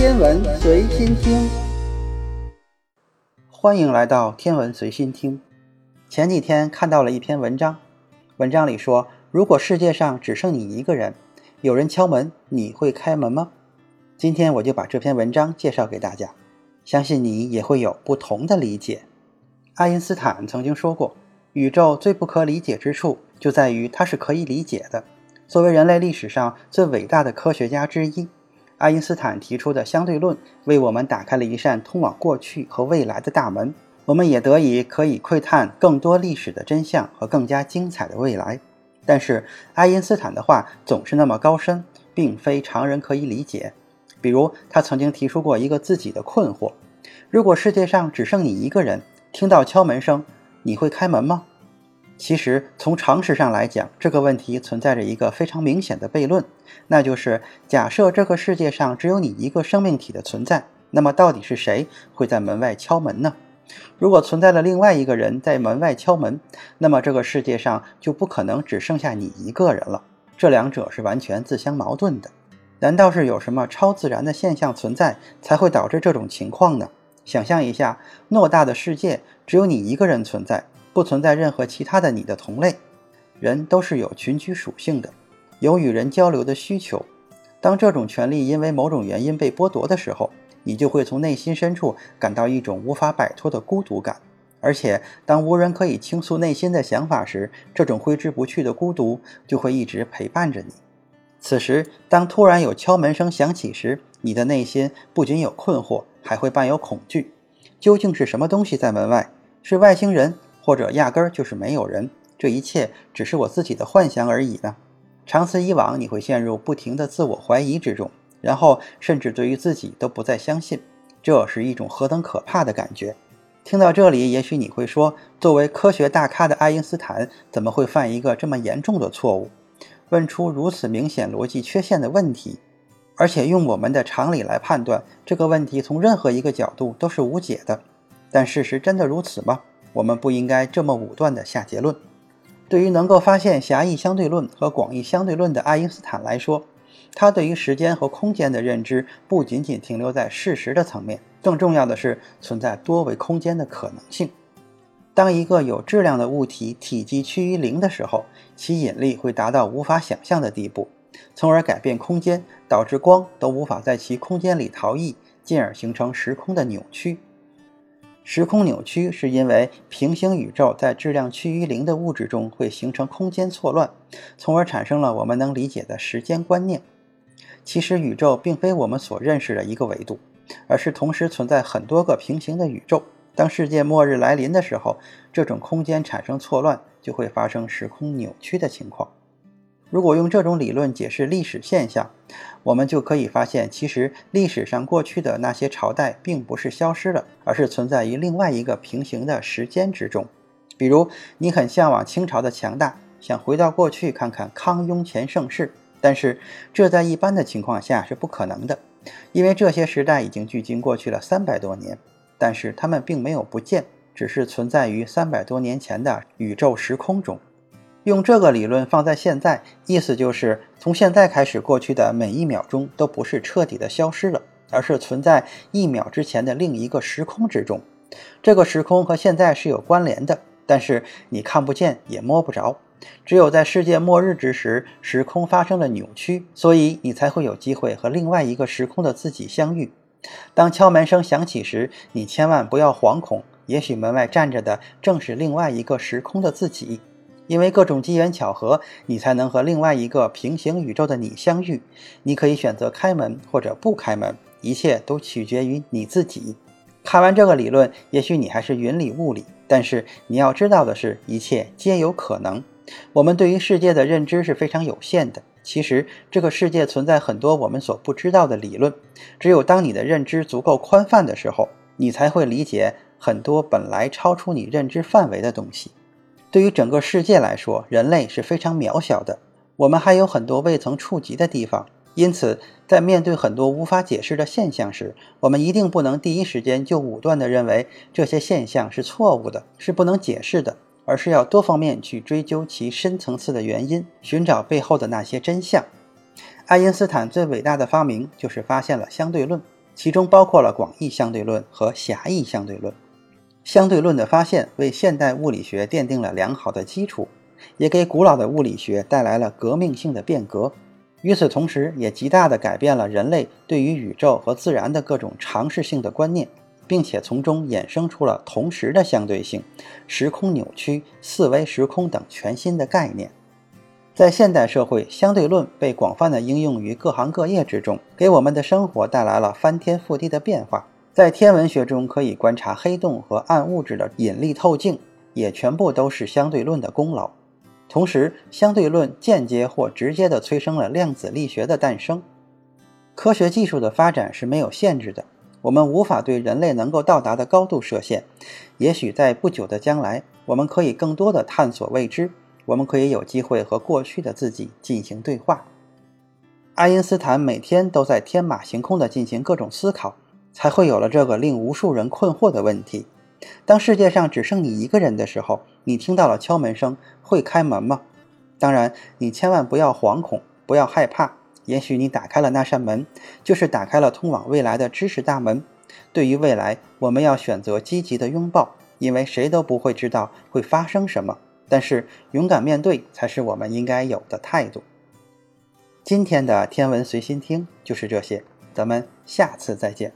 天文随心听，欢迎来到天文随心听。前几天看到了一篇文章，文章里说，如果世界上只剩你一个人，有人敲门，你会开门吗？今天我就把这篇文章介绍给大家，相信你也会有不同的理解。爱因斯坦曾经说过，宇宙最不可理解之处就在于它是可以理解的。作为人类历史上最伟大的科学家之一，爱因斯坦提出的相对论为我们打开了一扇通往过去和未来的大门，我们也得以可以窥探更多历史的真相和更加精彩的未来。但是，爱因斯坦的话总是那么高深，并非常人可以理解。比如，他曾经提出过一个自己的困惑：如果世界上只剩你一个人，听到敲门声，你会开门吗？其实，从常识上来讲，这个问题存在着一个非常明显的悖论，那就是假设这个世界上只有你一个生命体的存在，那么到底是谁会在门外敲门呢？如果存在了另外一个人在门外敲门，那么这个世界上就不可能只剩下你一个人了。这两者是完全自相矛盾的。难道是有什么超自然的现象存在，才会导致这种情况呢？想象一下，偌大的世界只有你一个人存在。不存在任何其他的你的同类，人都是有群居属性的，有与人交流的需求。当这种权利因为某种原因被剥夺的时候，你就会从内心深处感到一种无法摆脱的孤独感。而且，当无人可以倾诉内心的想法时，这种挥之不去的孤独就会一直陪伴着你。此时，当突然有敲门声响起时，你的内心不仅有困惑，还会伴有恐惧。究竟是什么东西在门外？是外星人？或者压根儿就是没有人，这一切只是我自己的幻想而已呢？长此以往，你会陷入不停的自我怀疑之中，然后甚至对于自己都不再相信。这是一种何等可怕的感觉！听到这里，也许你会说，作为科学大咖的爱因斯坦怎么会犯一个这么严重的错误，问出如此明显逻辑缺陷的问题？而且用我们的常理来判断这个问题，从任何一个角度都是无解的。但事实真的如此吗？我们不应该这么武断地下结论。对于能够发现狭义相对论和广义相对论的爱因斯坦来说，他对于时间和空间的认知不仅仅停留在事实的层面，更重要的是存在多维空间的可能性。当一个有质量的物体体积趋于零的时候，其引力会达到无法想象的地步，从而改变空间，导致光都无法在其空间里逃逸，进而形成时空的扭曲。时空扭曲是因为平行宇宙在质量趋于零的物质中会形成空间错乱，从而产生了我们能理解的时间观念。其实，宇宙并非我们所认识的一个维度，而是同时存在很多个平行的宇宙。当世界末日来临的时候，这种空间产生错乱，就会发生时空扭曲的情况。如果用这种理论解释历史现象，我们就可以发现，其实历史上过去的那些朝代并不是消失了，而是存在于另外一个平行的时间之中。比如，你很向往清朝的强大，想回到过去看看康雍乾盛世，但是这在一般的情况下是不可能的，因为这些时代已经距今过去了三百多年。但是它们并没有不见，只是存在于三百多年前的宇宙时空中。用这个理论放在现在，意思就是从现在开始，过去的每一秒钟都不是彻底的消失了，而是存在一秒之前的另一个时空之中。这个时空和现在是有关联的，但是你看不见也摸不着。只有在世界末日之时，时空发生了扭曲，所以你才会有机会和另外一个时空的自己相遇。当敲门声响起时，你千万不要惶恐，也许门外站着的正是另外一个时空的自己。因为各种机缘巧合，你才能和另外一个平行宇宙的你相遇。你可以选择开门或者不开门，一切都取决于你自己。看完这个理论，也许你还是云里雾里，但是你要知道的是，一切皆有可能。我们对于世界的认知是非常有限的。其实，这个世界存在很多我们所不知道的理论。只有当你的认知足够宽泛的时候，你才会理解很多本来超出你认知范围的东西。对于整个世界来说，人类是非常渺小的。我们还有很多未曾触及的地方，因此，在面对很多无法解释的现象时，我们一定不能第一时间就武断地认为这些现象是错误的，是不能解释的，而是要多方面去追究其深层次的原因，寻找背后的那些真相。爱因斯坦最伟大的发明就是发现了相对论。其中包括了广义相对论和狭义相对论。相对论的发现为现代物理学奠定了良好的基础，也给古老的物理学带来了革命性的变革。与此同时，也极大地改变了人类对于宇宙和自然的各种常识性的观念，并且从中衍生出了同时的相对性、时空扭曲、四维时空等全新的概念。在现代社会，相对论被广泛的应用于各行各业之中，给我们的生活带来了翻天覆地的变化。在天文学中，可以观察黑洞和暗物质的引力透镜，也全部都是相对论的功劳。同时，相对论间接或直接地催生了量子力学的诞生。科学技术的发展是没有限制的，我们无法对人类能够到达的高度设限。也许在不久的将来，我们可以更多地探索未知，我们可以有机会和过去的自己进行对话。爱因斯坦每天都在天马行空地进行各种思考。才会有了这个令无数人困惑的问题：当世界上只剩你一个人的时候，你听到了敲门声，会开门吗？当然，你千万不要惶恐，不要害怕。也许你打开了那扇门，就是打开了通往未来的知识大门。对于未来，我们要选择积极的拥抱，因为谁都不会知道会发生什么。但是，勇敢面对才是我们应该有的态度。今天的天文随心听就是这些，咱们下次再见。